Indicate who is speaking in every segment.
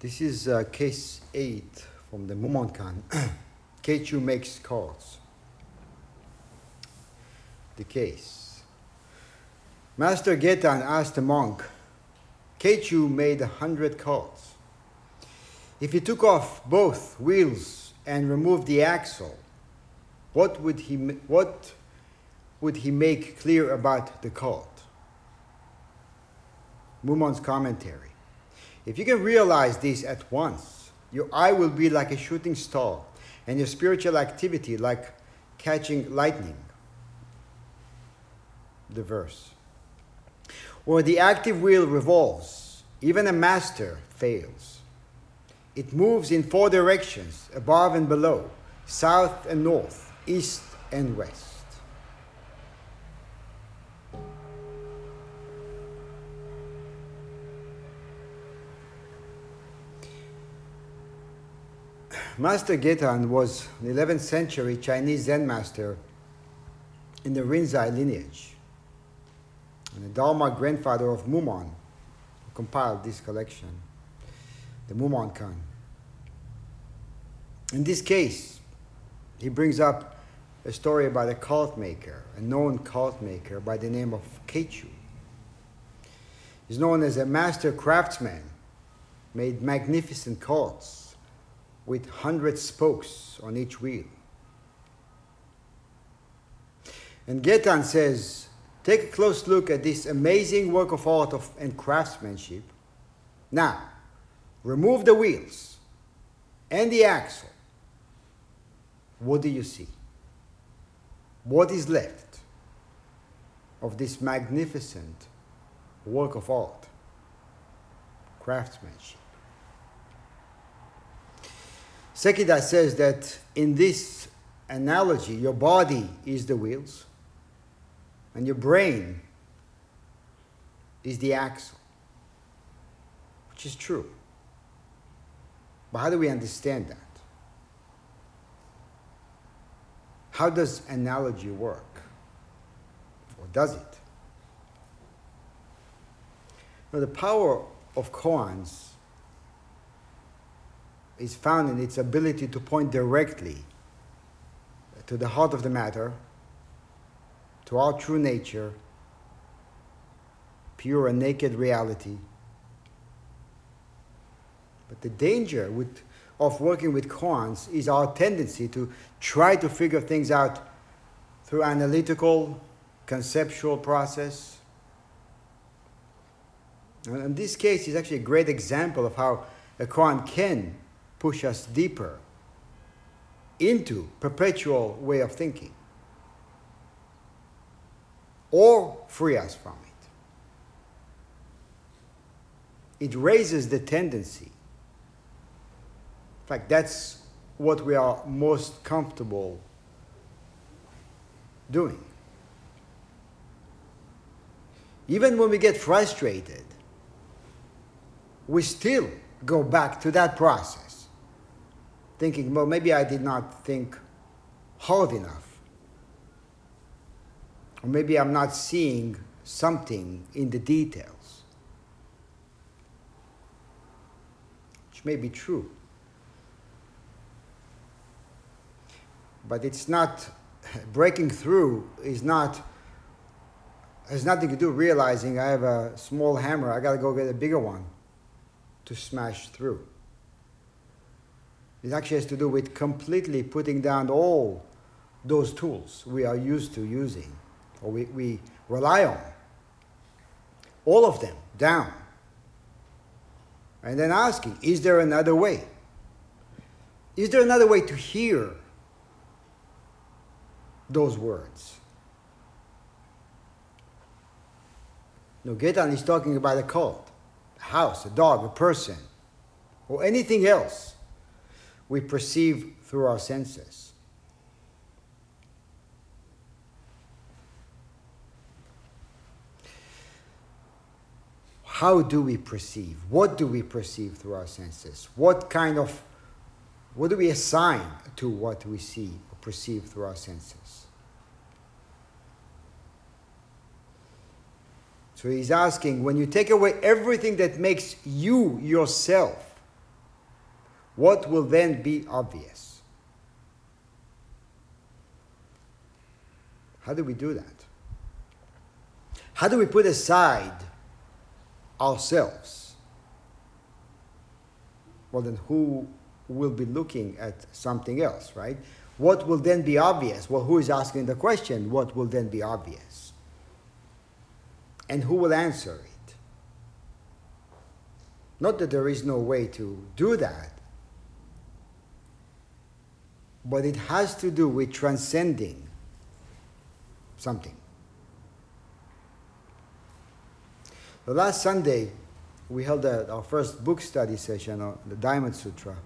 Speaker 1: This is uh, case 8 from the Mumonkan. Keichu makes calls. The case. Master Getan asked the monk, Keichu made a hundred calls. If he took off both wheels and removed the axle, what would he, what would he make clear about the cult? Mumon's commentary. If you can realize this at once, your eye will be like a shooting star, and your spiritual activity like catching lightning. The verse. Or the active wheel revolves, even a master fails. It moves in four directions, above and below, south and north, east and west. Master Getan was an 11th century Chinese Zen master in the Rinzai lineage, and the Dharma grandfather of Mumon, who compiled this collection, the Mumonkan. In this case, he brings up a story about a cult maker, a known cult maker by the name of Keichu. He's known as a master craftsman, made magnificent cults with 100 spokes on each wheel. And Getan says, take a close look at this amazing work of art of, and craftsmanship. Now, remove the wheels and the axle. What do you see? What is left of this magnificent work of art, craftsmanship? Sekida says that in this analogy, your body is the wheels and your brain is the axle, which is true. But how do we understand that? How does analogy work? Or does it? Now, the power of koans is found in its ability to point directly to the heart of the matter, to our true nature, pure and naked reality. But the danger with, of working with koans is our tendency to try to figure things out through analytical, conceptual process. And this case is actually a great example of how a koan can push us deeper into perpetual way of thinking or free us from it. It raises the tendency. In fact, that's what we are most comfortable doing. Even when we get frustrated, we still go back to that process thinking, well, maybe I did not think hard enough. Or maybe I'm not seeing something in the details. Which may be true. But it's not, breaking through is not, has nothing to do with realizing I have a small hammer, I gotta go get a bigger one to smash through. It actually has to do with completely putting down all those tools we are used to using or we, we rely on. All of them down. And then asking, is there another way? Is there another way to hear those words? No, Getan is talking about a cult, a house, a dog, a person, or anything else we perceive through our senses. How do we perceive? What do we perceive through our senses? What kind of, what do we assign to what we see or perceive through our senses? So he's asking when you take away everything that makes you yourself what will then be obvious? How do we do that? How do we put aside ourselves? Well, then who will be looking at something else, right? What will then be obvious? Well, who is asking the question? What will then be obvious? And who will answer it? Not that there is no way to do that, but it has to do with transcending something. The last Sunday, we held a, our first book study session on the Diamond Sutra.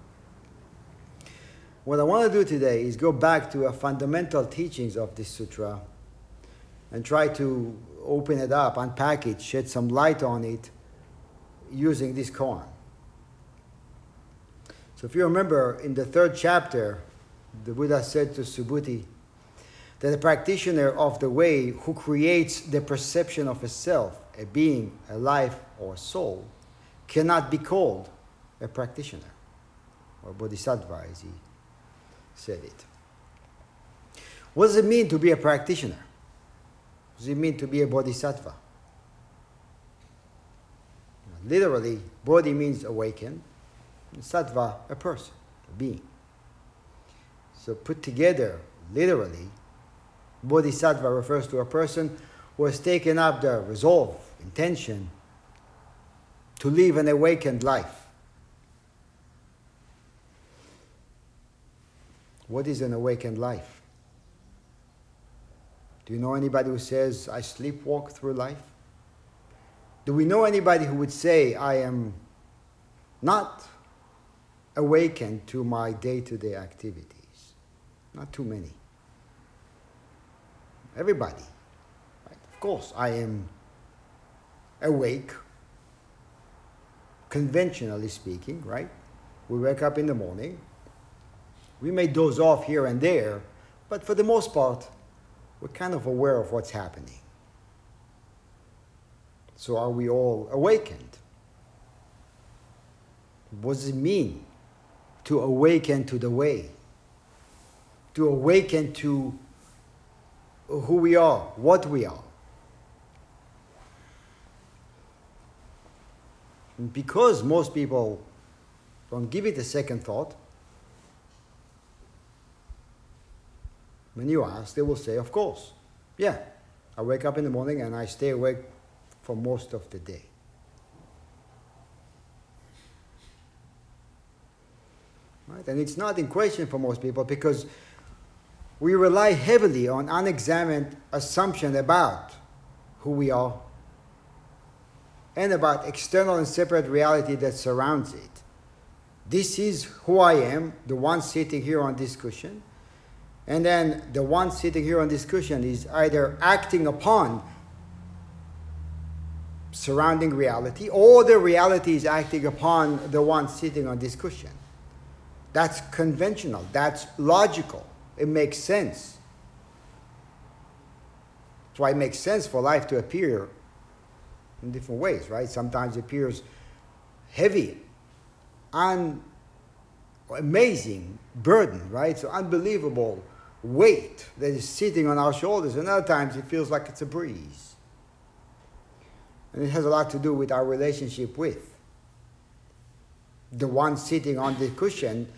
Speaker 1: What I want to do today is go back to a fundamental teachings of this sutra and try to open it up, unpack it, shed some light on it using this koan. So if you remember in the third chapter, the Buddha said to Subhuti that the practitioner of the way who creates the perception of a self, a being, a life, or a soul, cannot be called a practitioner or bodhisattva as he said it. What does it mean to be a practitioner? What does it mean to be a bodhisattva? Literally, bodhi means awakened, sattva, a person, a being. So put together, literally, bodhisattva refers to a person who has taken up the resolve, intention to live an awakened life. What is an awakened life? Do you know anybody who says, I sleepwalk through life? Do we know anybody who would say, I am not awakened to my day to day activities? Not too many. Everybody. Right? Of course, I am awake, conventionally speaking, right? We wake up in the morning, we may doze off here and there, but for the most part, we're kind of aware of what's happening. So are we all awakened? What does it mean to awaken to the way? To awaken to who we are, what we are. And because most people don't give it a second thought, When you ask, they will say, Of course. Yeah, I wake up in the morning and I stay awake for most of the day. Right? And it's not in question for most people because we rely heavily on unexamined assumption about who we are and about external and separate reality that surrounds it. This is who I am, the one sitting here on this cushion. And then the one sitting here on this cushion is either acting upon surrounding reality or the reality is acting upon the one sitting on this cushion. That's conventional, that's logical, it makes sense. That's why it makes sense for life to appear in different ways, right? Sometimes it appears heavy, un- amazing burden, right? So unbelievable weight that is sitting on our shoulders, and other times it feels like it's a breeze. And it has a lot to do with our relationship with the one sitting on the cushion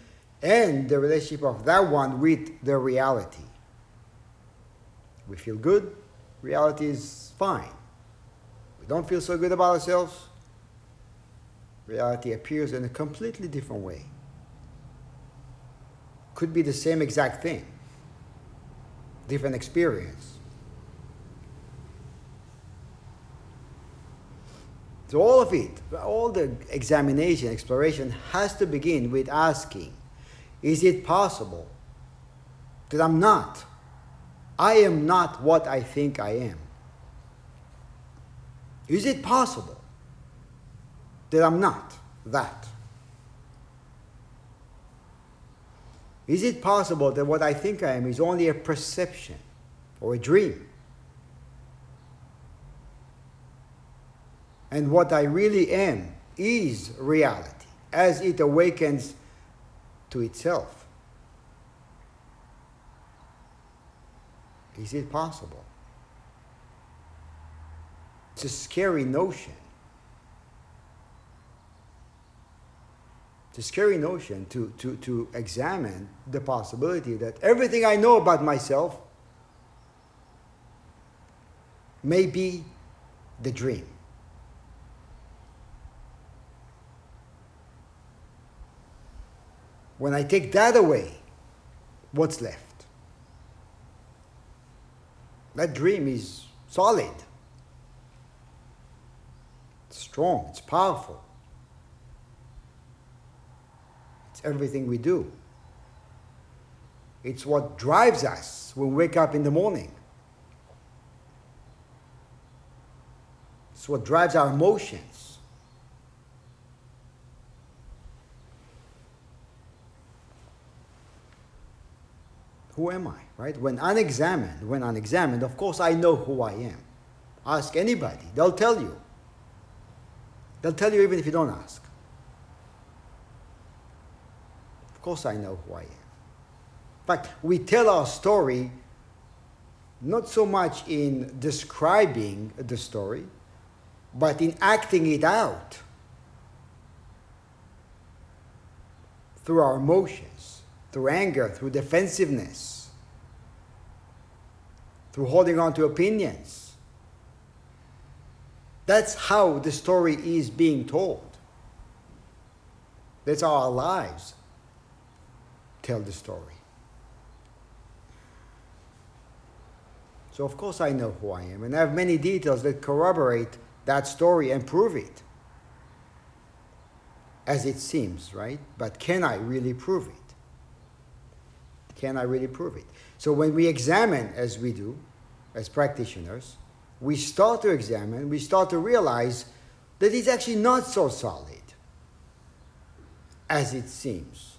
Speaker 1: and the relationship of that one with the reality. We feel good, reality is fine. We don't feel so good about ourselves, reality appears in a completely different way. Could be the same exact thing different experience. So all of it, all the examination, exploration has to begin with asking, is it possible that I'm not? I am not what I think I am. Is it possible that I'm not that? Is it possible that what I think I am is only a perception or a dream? And what I really am is reality as it awakens to itself. Is it possible? It's a scary notion. It's a scary notion to, to, to examine the possibility that everything I know about myself may be the dream. When I take that away, what's left? That dream is solid, it's strong, it's powerful. It's everything we do. It's what drives us when we wake up in the morning. It's what drives our emotions. Who am I, right? When unexamined, when unexamined, of course I know who I am. Ask anybody, they'll tell you. They'll tell you even if you don't ask. Of course I know who I am. In fact, we tell our story not so much in describing the story, but in acting it out through our emotions, through anger, through defensiveness, through holding on to opinions. That's how the story is being told. That's how our lives tell the story. So, of course, I know who I am, and I have many details that corroborate that story and prove it. As it seems, right? But can I really prove it? Can I really prove it? So when we examine, as we do, as practitioners, we start to examine, we start to realize that it's actually not so solid as it seems.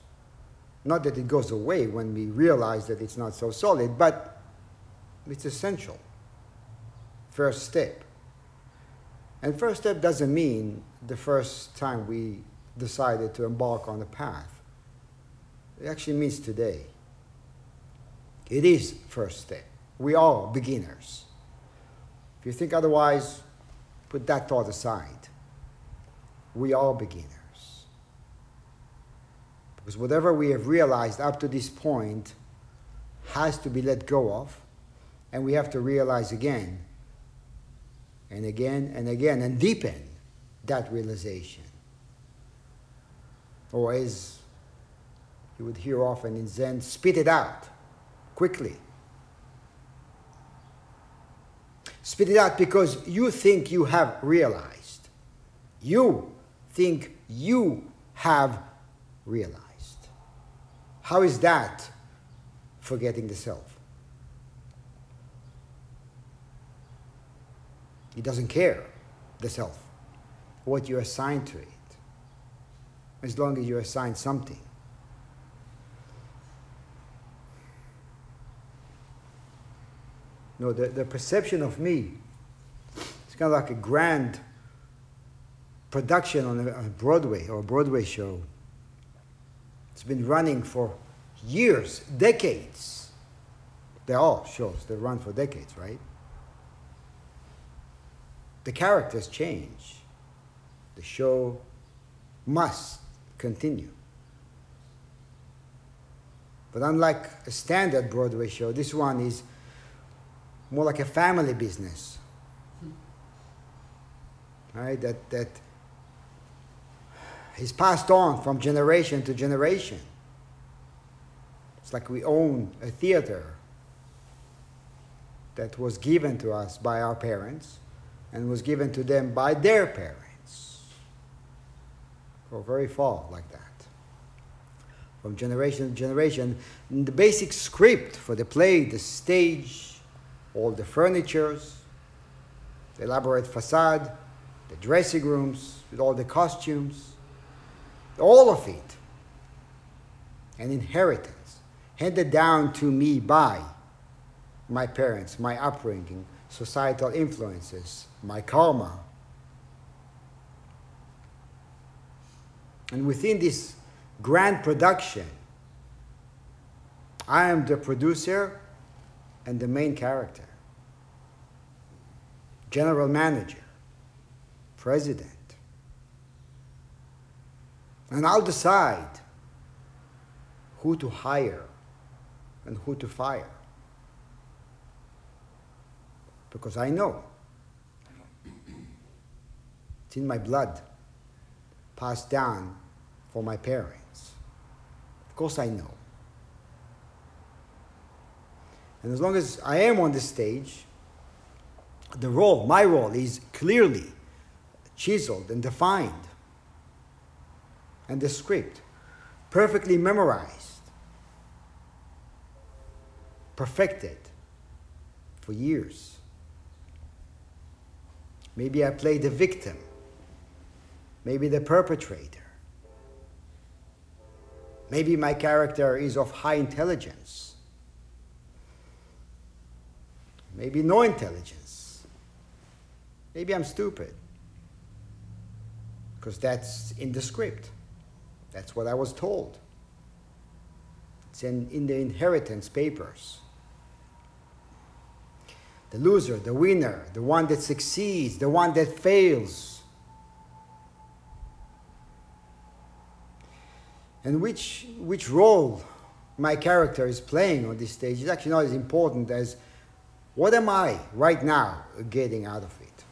Speaker 1: Not that it goes away when we realize that it's not so solid, but it's essential. First step. And first step doesn't mean the first time we decided to embark on the path. It actually means today. It is first step. We are beginners. If you think otherwise, put that thought aside. We are beginners. Because whatever we have realized up to this point has to be let go of, and we have to realize again and again and again and deepen that realization. Or as you would hear often in Zen, spit it out quickly. Spit it out because you think you have realized. You think you have realized. How is that forgetting the self? He doesn't care, the self, what you assign to it, as long as you assign something. No, the, the perception of me it's kind of like a grand production on a, Broadway or a Broadway show. It's been running for years, decades. They're all shows, they run for decades, right? the characters change. The show must continue. But unlike a standard Broadway show, this one is more like a family business. Right? That, that is passed on from generation to generation. It's like we own a theater that was given to us by our parents and was given to them by their parents. Go very far like that. From generation to generation, the basic script for the play, the stage, all the furnitures, the elaborate facade, the dressing rooms with all the costumes, all of it, an inheritance handed down to me by my parents, my upbringing, societal influences, my karma. And within this grand production I am the producer and the main character, general manager, president. And I'll decide who to hire and who to fire. Because I know. It's in my blood, passed down for my parents. Of course, I know. And as long as I am on the stage, the role, my role, is clearly chiseled and defined. And the script, perfectly memorized, perfected for years. Maybe I play the victim, maybe the perpetrator. Maybe my character is of high intelligence, maybe no intelligence. Maybe I'm stupid because that's in the script. That's what I was told. It's in, in the inheritance papers. The loser, the winner, the one that succeeds, the one that fails. And which, which role my character is playing on this stage is actually not as important as what am I right now getting out of it?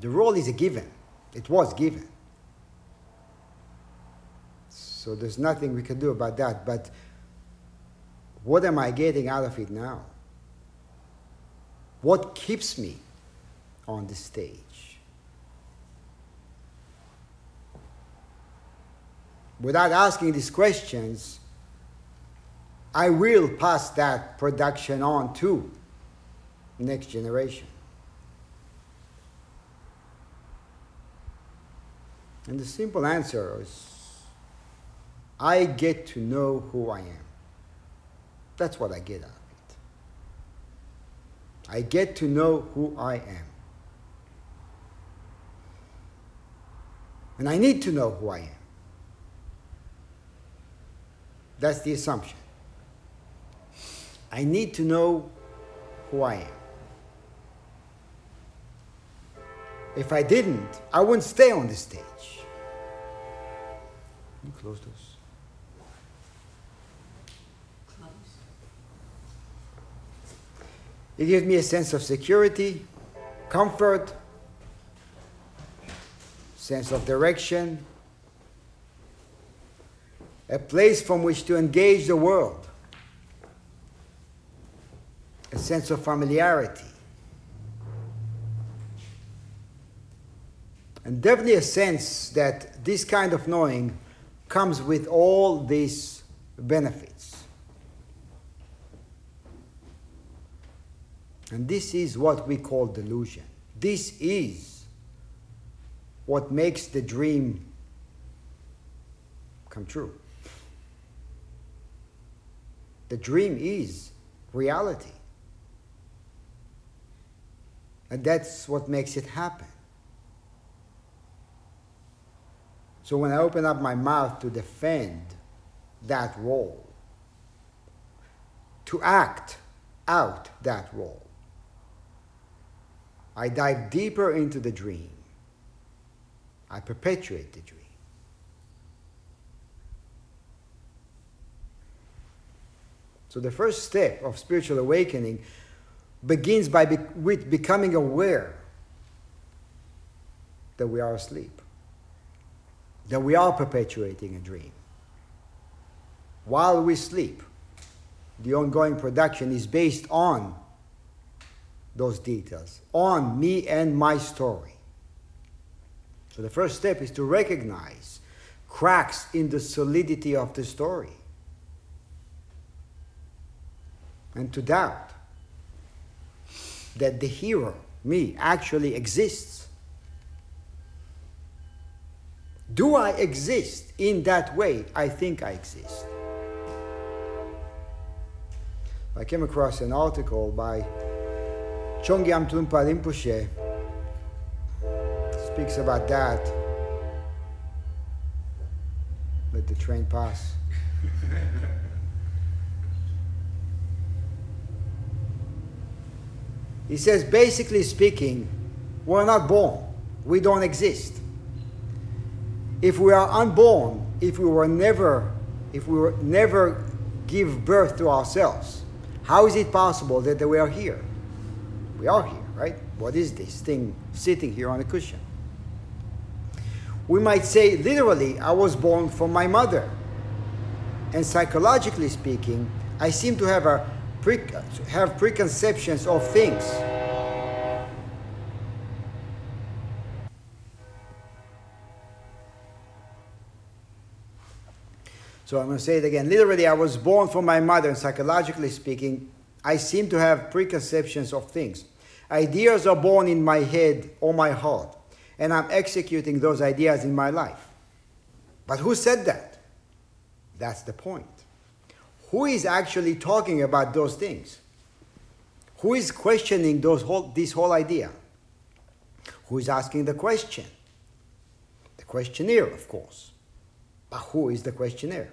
Speaker 1: The role is a given, it was given. So there's nothing we can do about that. But what am I getting out of it now? What keeps me on the stage? Without asking these questions, I will pass that production on to next generation. And the simple answer is I get to know who I am. That's what I get out of it. I get to know who I am. And I need to know who I am. That's the assumption. I need to know who I am. If I didn't, I wouldn't stay on the stage. You close those. It gives me a sense of security, comfort, sense of direction, a place from which to engage the world, a sense of familiarity, and definitely a sense that this kind of knowing comes with all these benefits. And this is what we call delusion. This is what makes the dream come true. The dream is reality. And that's what makes it happen. So when I open up my mouth to defend that role, to act out that role, I dive deeper into the dream. I perpetuate the dream. So the first step of spiritual awakening begins by be- with becoming aware that we are asleep, that we are perpetuating a dream. While we sleep, the ongoing production is based on those details on me and my story. So the first step is to recognize cracks in the solidity of the story and to doubt that the hero, me, actually exists. Do I exist in that way I think I exist? I came across an article by Chögyam Trungpa Rinpoche speaks about that. Let the train pass. He says, basically speaking, we're not born. We don't exist. If we are unborn, if we were never, if we were never give birth to ourselves, how is it possible that we are here? We are here, right? What is this thing sitting here on a cushion? We might say, literally, I was born from my mother. And psychologically speaking, I seem to have, a pre- have preconceptions of things. So I'm going to say it again. Literally, I was born from my mother, and psychologically speaking, I seem to have preconceptions of things. Ideas are born in my head or my heart, and I'm executing those ideas in my life. But who said that? That's the point. Who is actually talking about those things? Who is questioning those whole, this whole idea? Who is asking the question? The questionnaire, of course. But who is the questionnaire?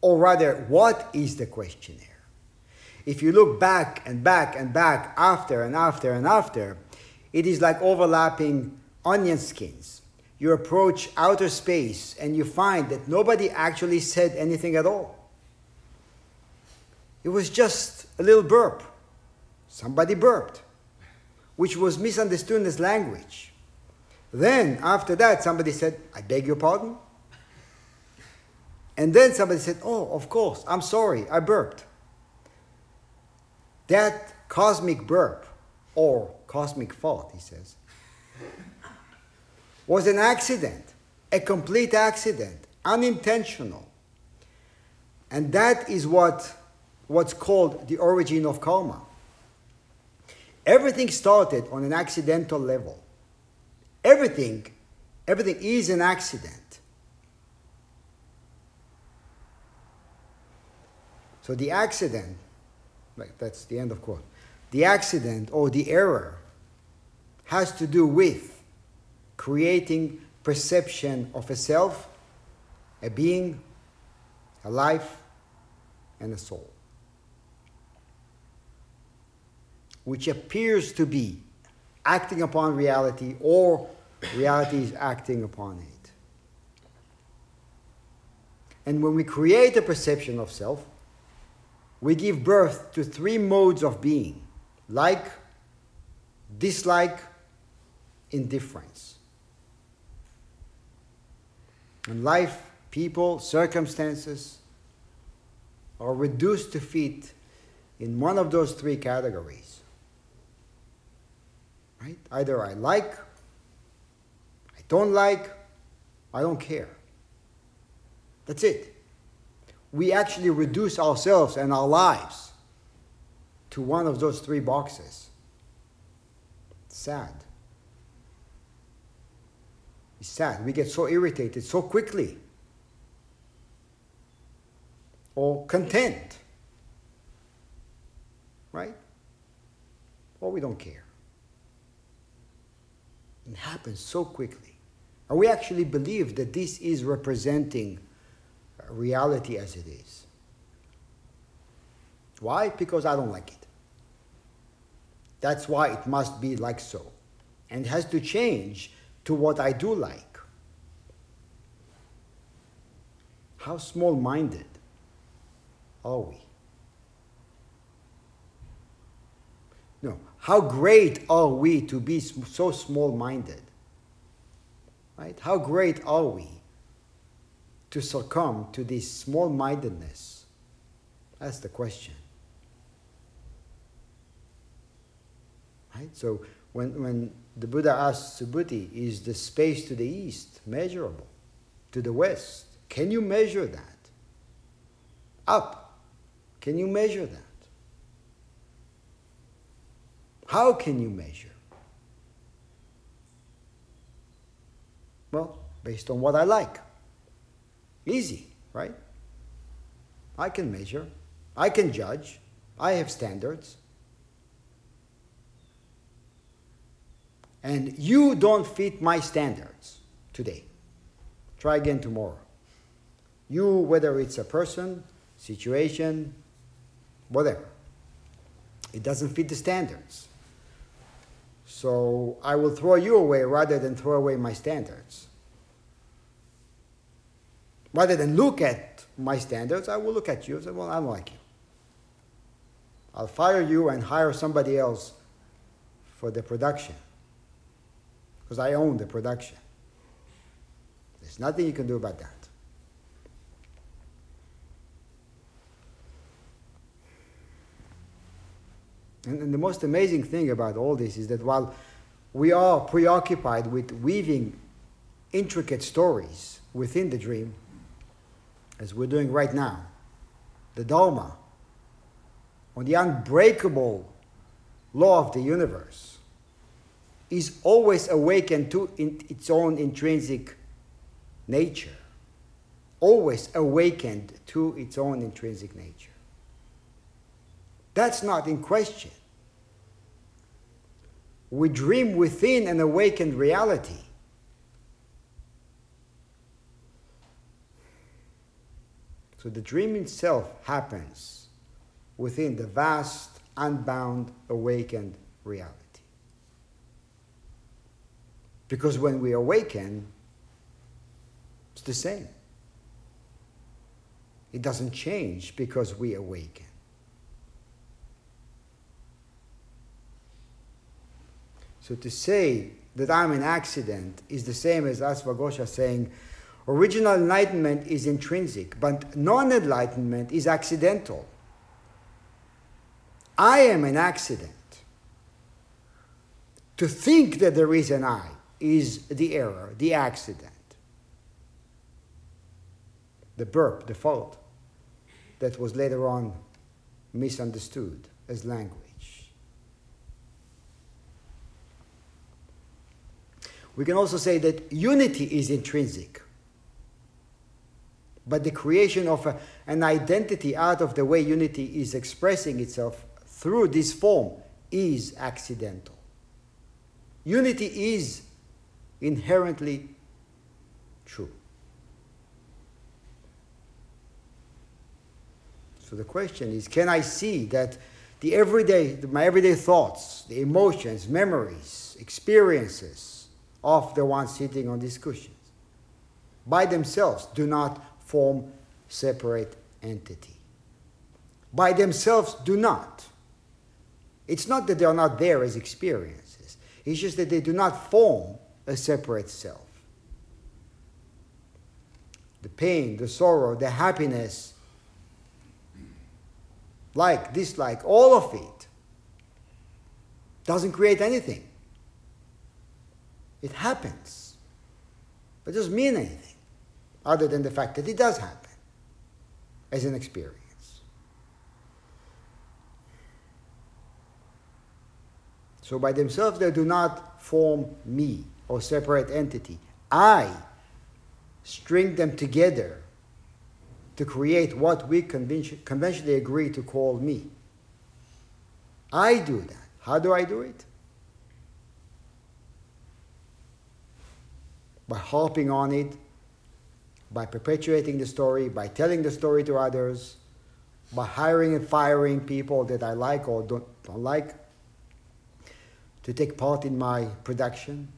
Speaker 1: Or rather, what is the questionnaire? If you look back and back and back after and after and after, it is like overlapping onion skins. You approach outer space and you find that nobody actually said anything at all. It was just a little burp. Somebody burped, which was misunderstood as language. Then, after that, somebody said, I beg your pardon? And then somebody said, Oh, of course, I'm sorry, I burped. That cosmic burp, or cosmic fault, he says, was an accident, a complete accident, unintentional. And that is what what's called the origin of karma. Everything started on an accidental level. Everything, everything is an accident. So the accident, like that's the end of quote. The accident or the error has to do with creating perception of a self, a being, a life, and a soul. Which appears to be acting upon reality or reality is acting upon it. And when we create a perception of self, we give birth to three modes of being like, dislike, indifference. And life, people, circumstances are reduced to fit in one of those three categories. Right? Either I like, I don't like, I don't care. That's it we actually reduce ourselves and our lives to one of those three boxes. sad. It's sad. We get so irritated so quickly. Or content. Right? Or we don't care. It happens so quickly. And we actually believe that this is representing uh, reality as it is. Why? Because I don't like it. That's why it must be like so. And has to change to what I do like. How small minded are we? No, how great are we to be so small minded? Right? How great are we to succumb to this small mindedness? That's the question. Right? So when, when the Buddha asks Subhuti, is the space to the east measurable? To the west? Can you measure that? Up? Can you measure that? How can you measure? Well, based on what I like. Easy, right? I can measure, I can judge, I have standards. And you don't fit my standards today. Try again tomorrow. You, whether it's a person, situation, whatever, it doesn't fit the standards. So I will throw you away rather than throw away my standards. Rather than look at my standards, I will look at you and say, Well, I don't like you. I'll fire you and hire somebody else for the production because I own the production. There's nothing you can do about that. And, and, the most amazing thing about all this is that while we are preoccupied with weaving intricate stories within the dream, as we're doing right now, the Dharma, on the unbreakable law of the universe, is always awakened to its own intrinsic nature, always awakened to its own intrinsic nature. That's not in question. We dream within an awakened reality. So the dream itself happens within the vast, unbound, awakened reality. Because when we awaken, it's the same. It doesn't change because we awaken. So to say that I'm an accident is the same as Ashvaghosha saying original enlightenment is intrinsic, but non enlightenment is accidental. I am an accident. To think that there is an I is the error, the accident, the burp, the fault that was later on misunderstood as language. We can also say that unity is intrinsic. But the creation of a, an identity out of the way unity is expressing itself through this form is accidental. Unity is inherently true. So the question is can I see that the everyday, my everyday thoughts, the emotions, memories, experiences of the ones sitting on these cushions by themselves do not form separate entity. By themselves do not. It's not that they are not there as experiences. It's just that they do not form a separate self. The pain, the sorrow, the happiness, like, dislike, all of it doesn't create anything. It happens. But it doesn't mean anything other than the fact that it does happen as an experience. So by themselves, they do not form me or separate entity. I string them together to create what we conventionally agree to call me. I do that. How do I do it? By harping on it, by perpetuating the story, by telling the story to others, by hiring and firing people that I like or don't, don't like to take part in my production.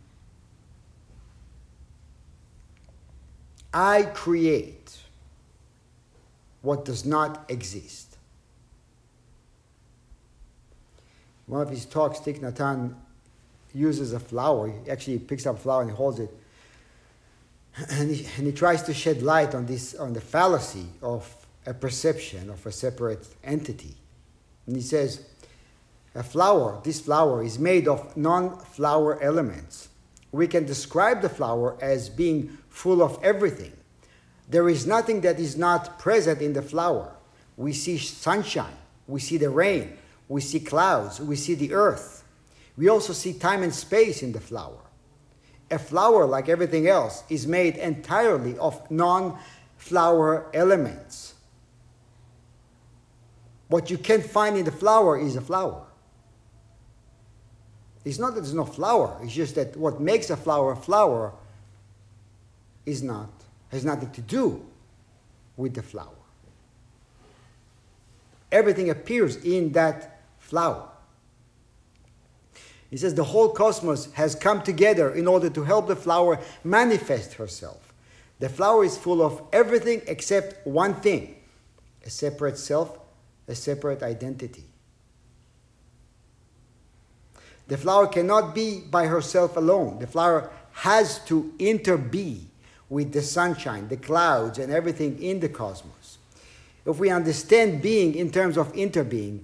Speaker 1: I create what does not exist. One of his talks, Thich Nhat Hanh uses a flower. He actually picks up a flower and holds it. And he, and he tries to shed light on, this, on the fallacy of a perception of a separate entity. And he says, a flower, this flower, is made of non flower elements. We can describe the flower as being full of everything. There is nothing that is not present in the flower. We see sunshine, we see the rain, we see clouds, we see the earth. We also see time and space in the flower. A flower, like everything else, is made entirely of non flower elements. What you can't find in the flower is a flower. It's not that there's no flower, it's just that what makes a flower a flower is not, has nothing to do with the flower. Everything appears in that flower. He says the whole cosmos has come together in order to help the flower manifest herself. The flower is full of everything except one thing a separate self, a separate identity. The flower cannot be by herself alone. The flower has to interbe with the sunshine, the clouds, and everything in the cosmos. If we understand being in terms of interbeing,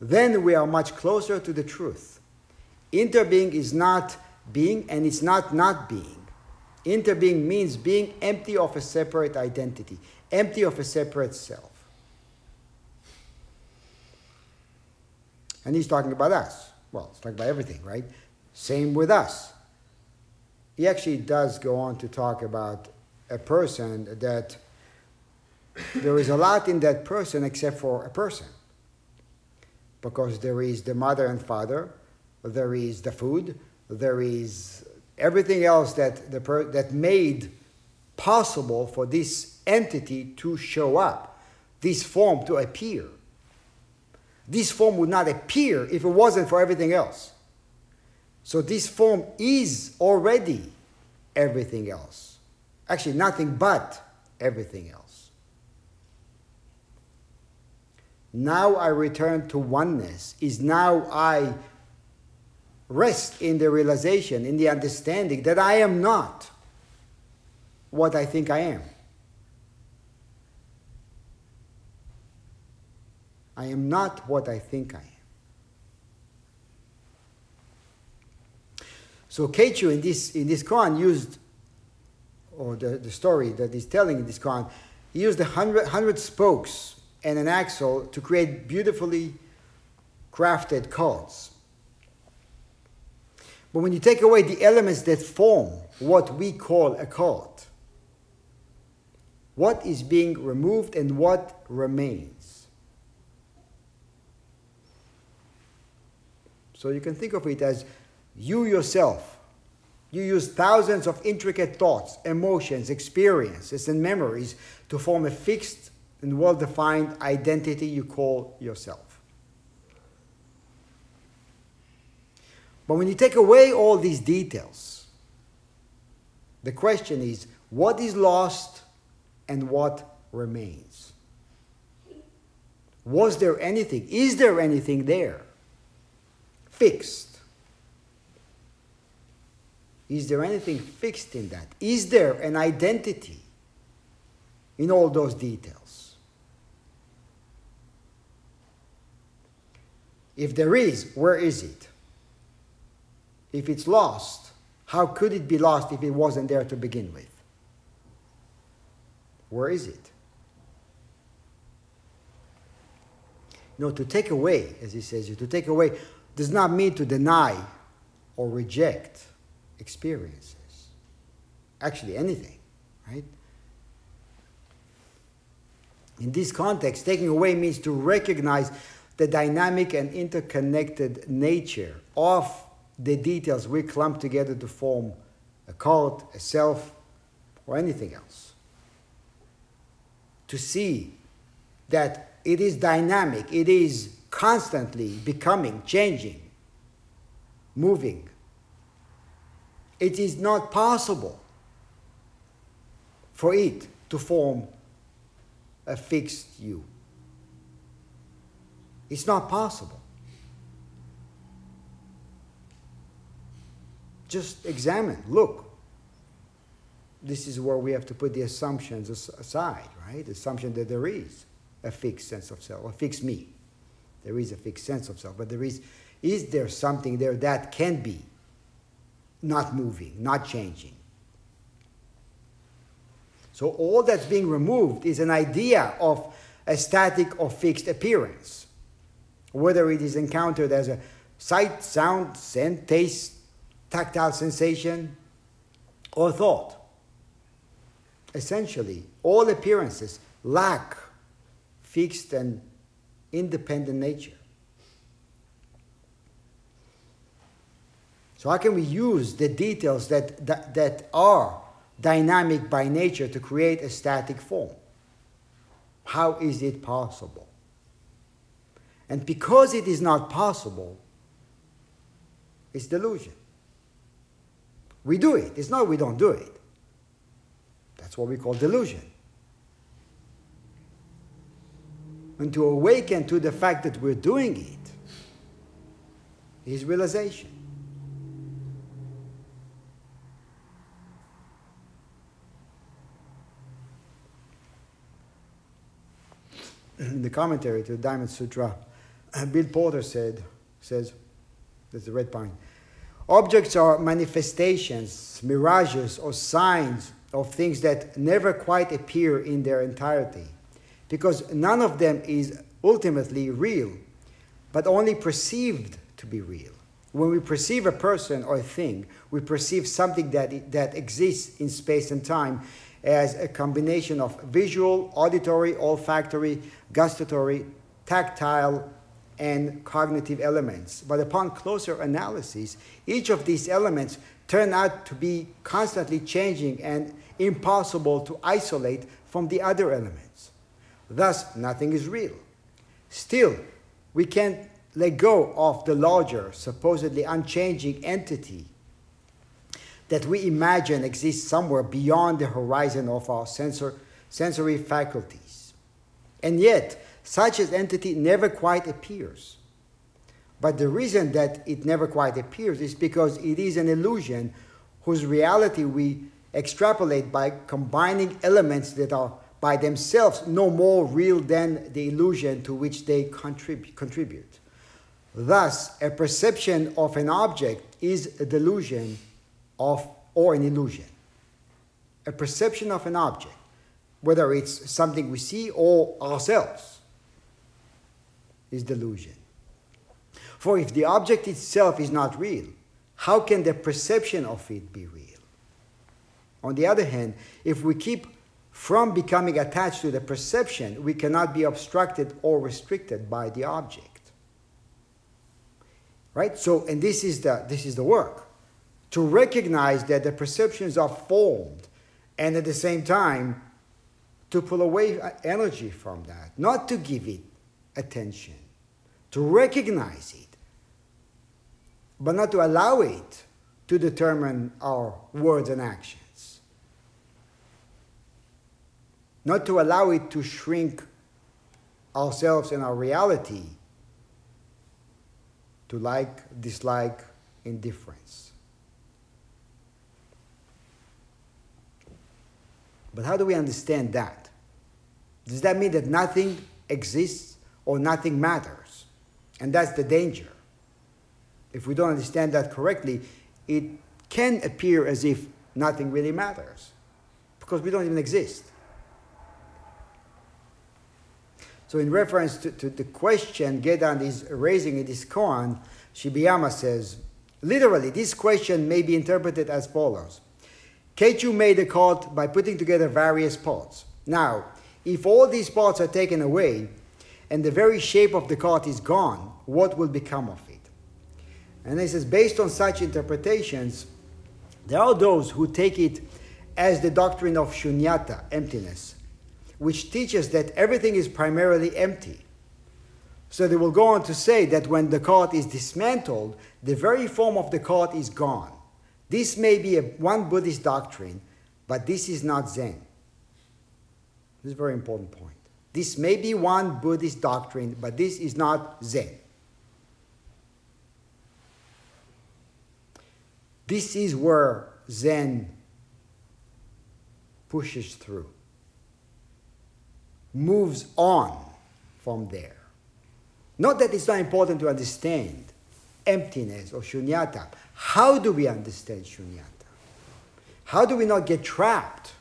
Speaker 1: then we are much closer to the truth. Interbeing is not being and it's not not being. Interbeing means being empty of a separate identity, empty of a separate self. And he's talking about us. Well, he's talking about everything, right? Same with us. He actually does go on to talk about a person that there is a lot in that person except for a person. Because there is the mother and father, there is the food, there is everything else that, the per- that made possible for this entity to show up, this form to appear. This form would not appear if it wasn't for everything else. So this form is already everything else. Actually, nothing but everything else. Now I return to oneness, is now I rest in the realization, in the understanding that I am not what I think I am. I am not what I think I am. So Keichu in this in this koan used, or the, the story that he's telling in this koan, he used a hundred, hundred spokes and an axle to create beautifully crafted cards. But when you take away the elements that form what we call a card, what is being removed and what remains? So you can think of it as you yourself. You use thousands of intricate thoughts, emotions, experiences, and memories to form a fixed and well defined identity you call yourself. But when you take away all these details, the question is what is lost and what remains? Was there anything? Is there anything there? Fixed. Is there anything fixed in that? Is there an identity in all those details? If there is, where is it? If it's lost, how could it be lost if it wasn't there to begin with? Where is it? No, to take away, as he says, to take away does not mean to deny or reject experiences. Actually, anything, right? In this context, taking away means to recognize the dynamic and interconnected nature of the details we clump together to form a cult, a self, or anything else. To see that it is dynamic, it is constantly becoming, changing, moving. It is not possible for it to form a fixed you. It's not possible. Just examine, look. This is where we have to put the assumptions aside, right? The assumption that there is a fixed sense of self, a fixed me. There is a fixed sense of self, but there is, is there something there that can be not moving, not changing? So all that's being removed is an idea of a static or fixed appearance, whether it is encountered as a sight, sound, scent, taste, tactile sensation, or thought. Essentially, all appearances lack fixed and independent nature. So, how can we use the details that, that, that are dynamic by nature to create a static form? How is it possible? And because it is not possible, It's delusion. We do it. It's not we don't do it. That's what we call delusion. And to awaken to the fact that we're doing it is realization. In the commentary to the Diamond Sutra, Bill Porter said, says, there's the Red Pine. Objects are manifestations, mirages, or signs of things that never quite appear in their entirety, because none of them is ultimately real, but only perceived to be real. When we perceive a person or a thing, we perceive something that, that exists in space and time as a combination of visual, auditory, olfactory, gustatory, tactile, and cognitive elements. But upon closer analysis, each of these elements turn out to be constantly changing and impossible to isolate from the other elements. Thus, nothing is real. Still, we can't let go of the larger, supposedly unchanging entity that we imagine exists somewhere beyond the horizon of our sensor, sensory faculties. And yet, such an entity never quite appears. But the reason that it never quite appears is because it is an illusion whose reality we extrapolate by combining elements that are by themselves no more real than the illusion to which they contrib- contribute. Thus, a perception of an object is a delusion of or an illusion. A perception of an object, whether it's something we see or ourselves is delusion. For if the object itself is not real, how can the perception of it be real? On the other hand, if we keep from becoming attached to the perception, we cannot be obstructed or restricted by the object. Right? So, and this is the, this is the work. To recognize that the perceptions are formed and at the same time to pull away energy from that, not to give it attention, to recognize it, but not to allow it to determine our words and actions. Not to allow it to shrink ourselves and our reality to like, dislike, indifference. But how do we understand that? Does that mean that nothing exists or nothing matters. And that's the danger. If we don't understand that correctly, it can appear as if nothing really matters because we don't even exist. So, in reference to, to the question Gettan is raising in this koan, Shibayama says, literally, this question may be interpreted as follows Keichu made a cult by putting together various parts. Now, if all these parts are taken away, and the very shape of the cart is gone, what will become of it? And he says, based on such interpretations, there are those who take it as the doctrine of shunyata, emptiness, which teaches that everything is primarily empty. So they will go on to say that when the cart is dismantled, the very form of the cart is gone. This may be a, one Buddhist doctrine, but this is not Zen. This is a very important point. This may be one Buddhist doctrine, but this is not Zen. This is where Zen pushes through, moves on from there. Not that it's not important to understand emptiness or shunyata. How do we understand shunyata? How do we not get trapped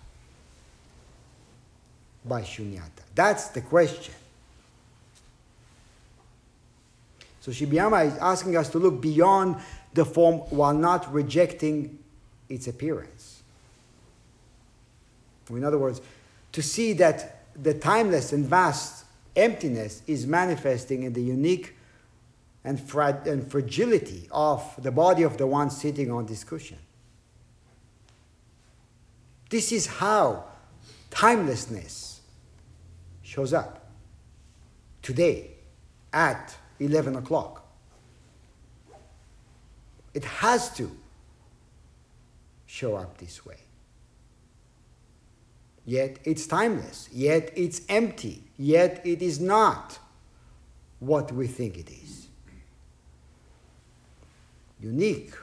Speaker 1: by shunyata? That's the question. So Shibayama is asking us to look beyond the form while not rejecting its appearance. In other words, to see that the timeless and vast emptiness is manifesting in the unique and, fra- and fragility of the body of the one sitting on this cushion. This is how timelessness shows up today at 11 o'clock. It has to show up this way. Yet it's timeless, yet it's empty, yet it is not what we think it is. Unique,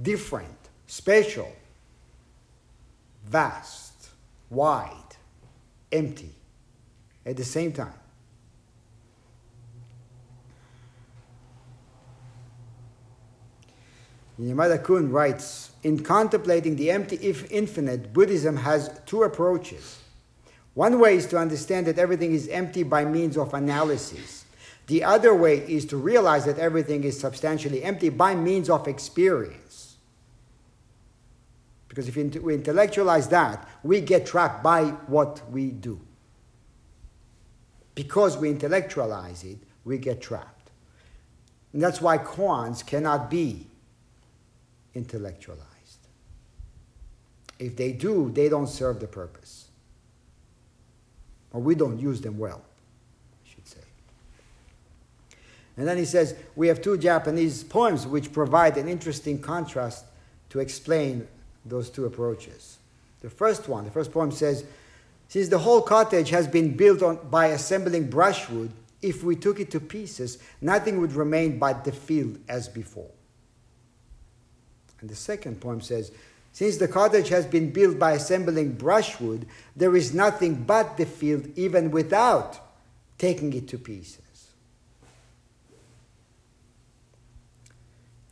Speaker 1: different, special, vast, wide, empty at the same time. Yamada Koun writes In contemplating the empty if infinite, Buddhism has two approaches. One way is to understand that everything is empty by means of analysis. The other way is to realize that everything is substantially empty by means of experience. Because if we intellectualize that, we get trapped by what we do. Because we intellectualize it, we get trapped. And that's why koans cannot be intellectualized. If they do, they don't serve the purpose. Or we don't use them well, I should say. And then he says, we have two Japanese poems which provide an interesting contrast to explain those two approaches. The first one, the first poem says, since the whole cottage has been built on, by assembling brushwood, if we took it to pieces, nothing would remain but the field as before. And the second poem says, Since the cottage has been built by assembling brushwood, there is nothing but the field even without taking it to pieces.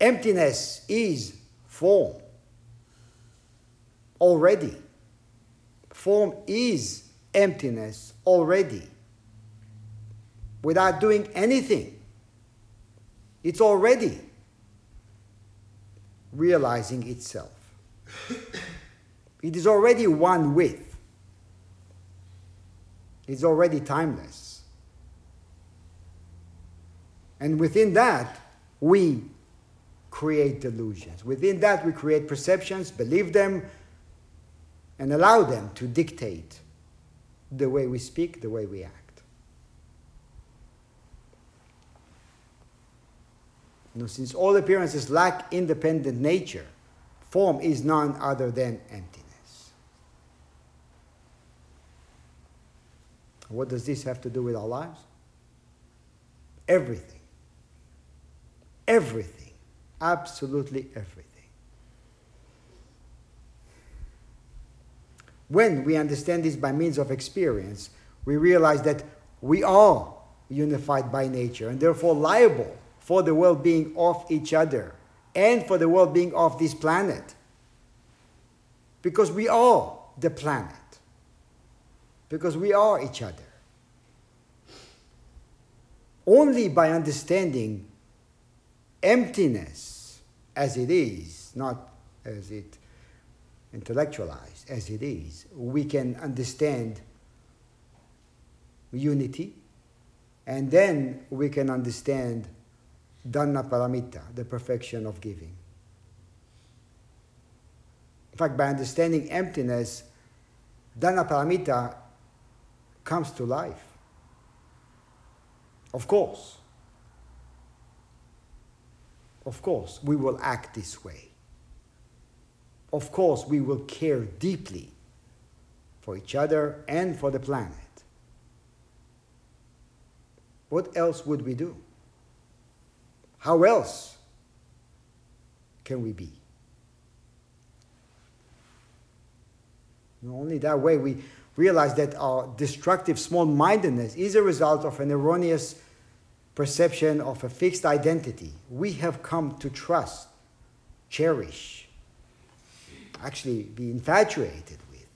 Speaker 1: Emptiness is form already. Form is emptiness already. Without doing anything, it's already realizing itself. it is already one with, it's already timeless. And within that, we create delusions. Within that, we create perceptions, believe them, and allow them to dictate the way we speak, the way we act. Know, since all appearances lack independent nature, form is none other than emptiness. What does this have to do with our lives? Everything. Everything. Absolutely everything. When we understand this by means of experience, we realize that we are unified by nature and therefore liable for the well being of each other and for the well being of this planet. Because we are the planet. Because we are each other. Only by understanding emptiness as it is, not as it intellectualized as it is, we can understand unity and then we can understand Dana Paramita, the perfection of giving. In fact, by understanding emptiness, Dana Paramita comes to life. Of course. Of course, we will act this way. Of course, we will care deeply for each other and for the planet. What else would we do? How else can we be? only that way we realize that our destructive small mindedness is a result of an erroneous perception of a fixed identity we have come to trust, cherish, actually be infatuated with.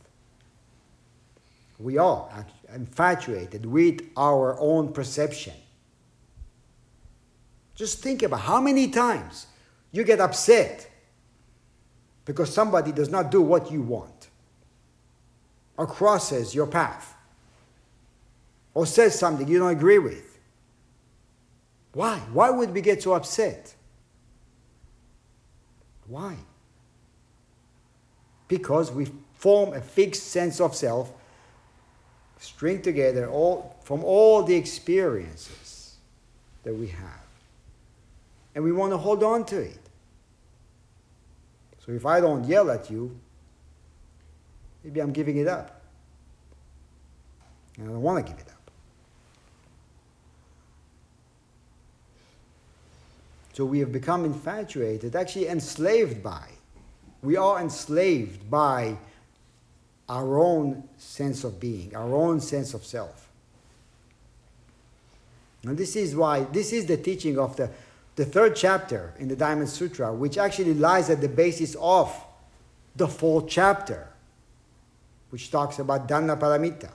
Speaker 1: We are infatuated with our own perception. Just think about how many times you get upset because somebody does not do what you want, or crosses your path, or says something you don't agree with. Why? Why would we get so upset? Why? Because we form a fixed sense of self, string together all from all the experiences that we have and we want to hold on to it. So if I don't yell at you, maybe I'm giving it up. And I don't want to give it up. So we have become infatuated, actually enslaved by. We are enslaved by our own sense of being, our own sense of self. And this is why, this is the teaching of the, the third chapter in the Diamond Sutra, which actually lies at the basis of the fourth chapter, which talks about Dana Paramita.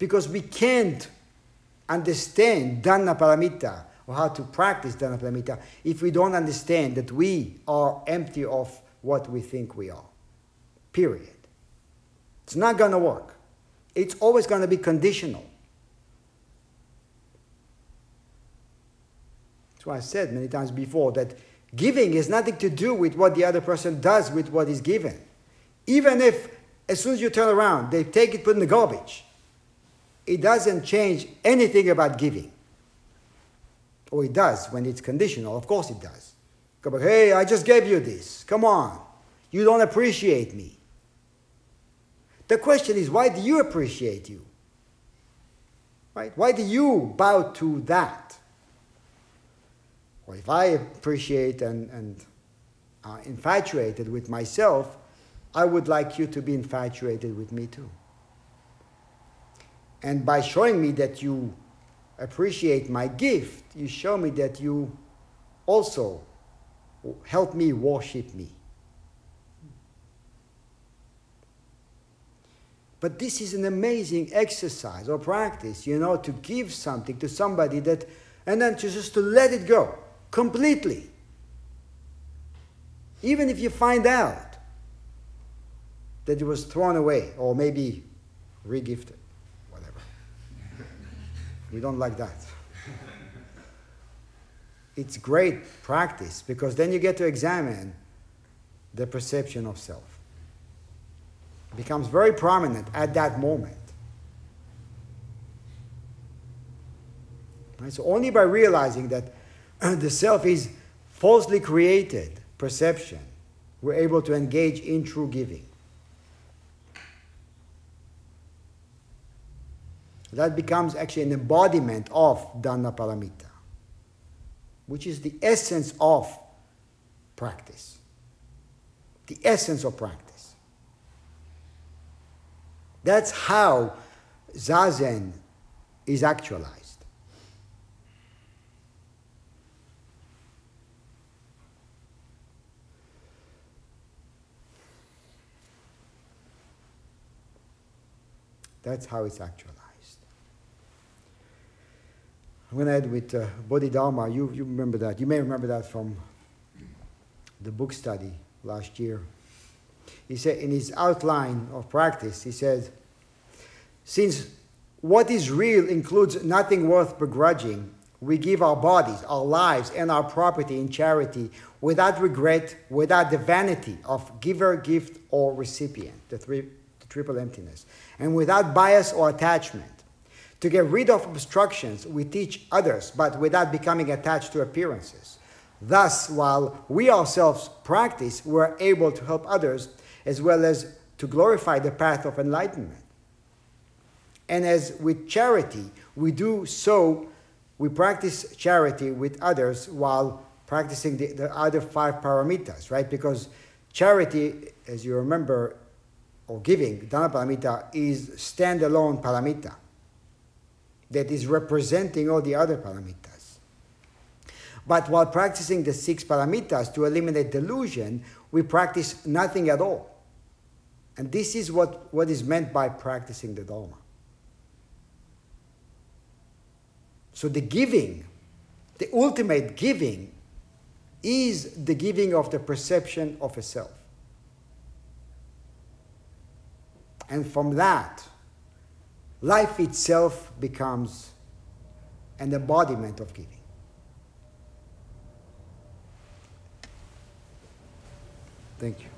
Speaker 1: Because we can't understand Dana Paramita how to practice Dana Paramita if we don't understand that we are empty of what we think we are. Period. It's not going to work. It's always going to be conditional. That's why I said many times before that giving has nothing to do with what the other person does with what is given. Even if, as soon as you turn around, they take it, put in the garbage, it doesn't change anything about giving. Oh, or it does when it's conditional. Of course it does. Hey, I just gave you this. Come on. You don't appreciate me. The question is, why do you appreciate you? Right? Why do you bow to that? Or if I appreciate and, and are infatuated with myself, I would like you to be infatuated with me too. And by showing me that you appreciate my gift, you show me that you also help me worship me. But this is an amazing exercise or practice, you know, to give something to somebody that, and then to just to let it go completely. Even if you find out that it was thrown away or maybe regifted. We don't like that. it's great practice because then you get to examine the perception of self It becomes very prominent at that moment. Right? So only by realizing that the self is falsely created perception, we're able to engage in true giving. That becomes actually an embodiment of Dana Paramita, which is the essence of practice. The essence of practice. That's how Zazen is actualized. That's how it's actualized. I'm going to add with uh, Bodhidharma. You, you remember that. You may remember that from the book study last year he said in his outline of practice, he said, since what is real includes nothing worth begrudging, we give our bodies, our lives, and our property in charity without regret, without the vanity of giver, gift, or recipient, the, three, the triple emptiness, and without bias or attachment. To get rid of obstructions, we teach others, but without becoming attached to appearances. Thus, while we ourselves practice, we're able to help others as well as to glorify the path of enlightenment. And as with charity, we do so, we practice charity with others while practicing the, the other five paramitas, right? Because charity, as you remember, or giving, Dana Paramita, is standalone paramita that is representing all the other paramitas. But while practicing the six paramitas to eliminate delusion, we practice nothing at all. And this is what, what is meant by practicing the Dharma. So the giving, the ultimate giving, is the giving of the perception of a self. And from that, life itself becomes an embodiment of giving.
Speaker 2: Thank you.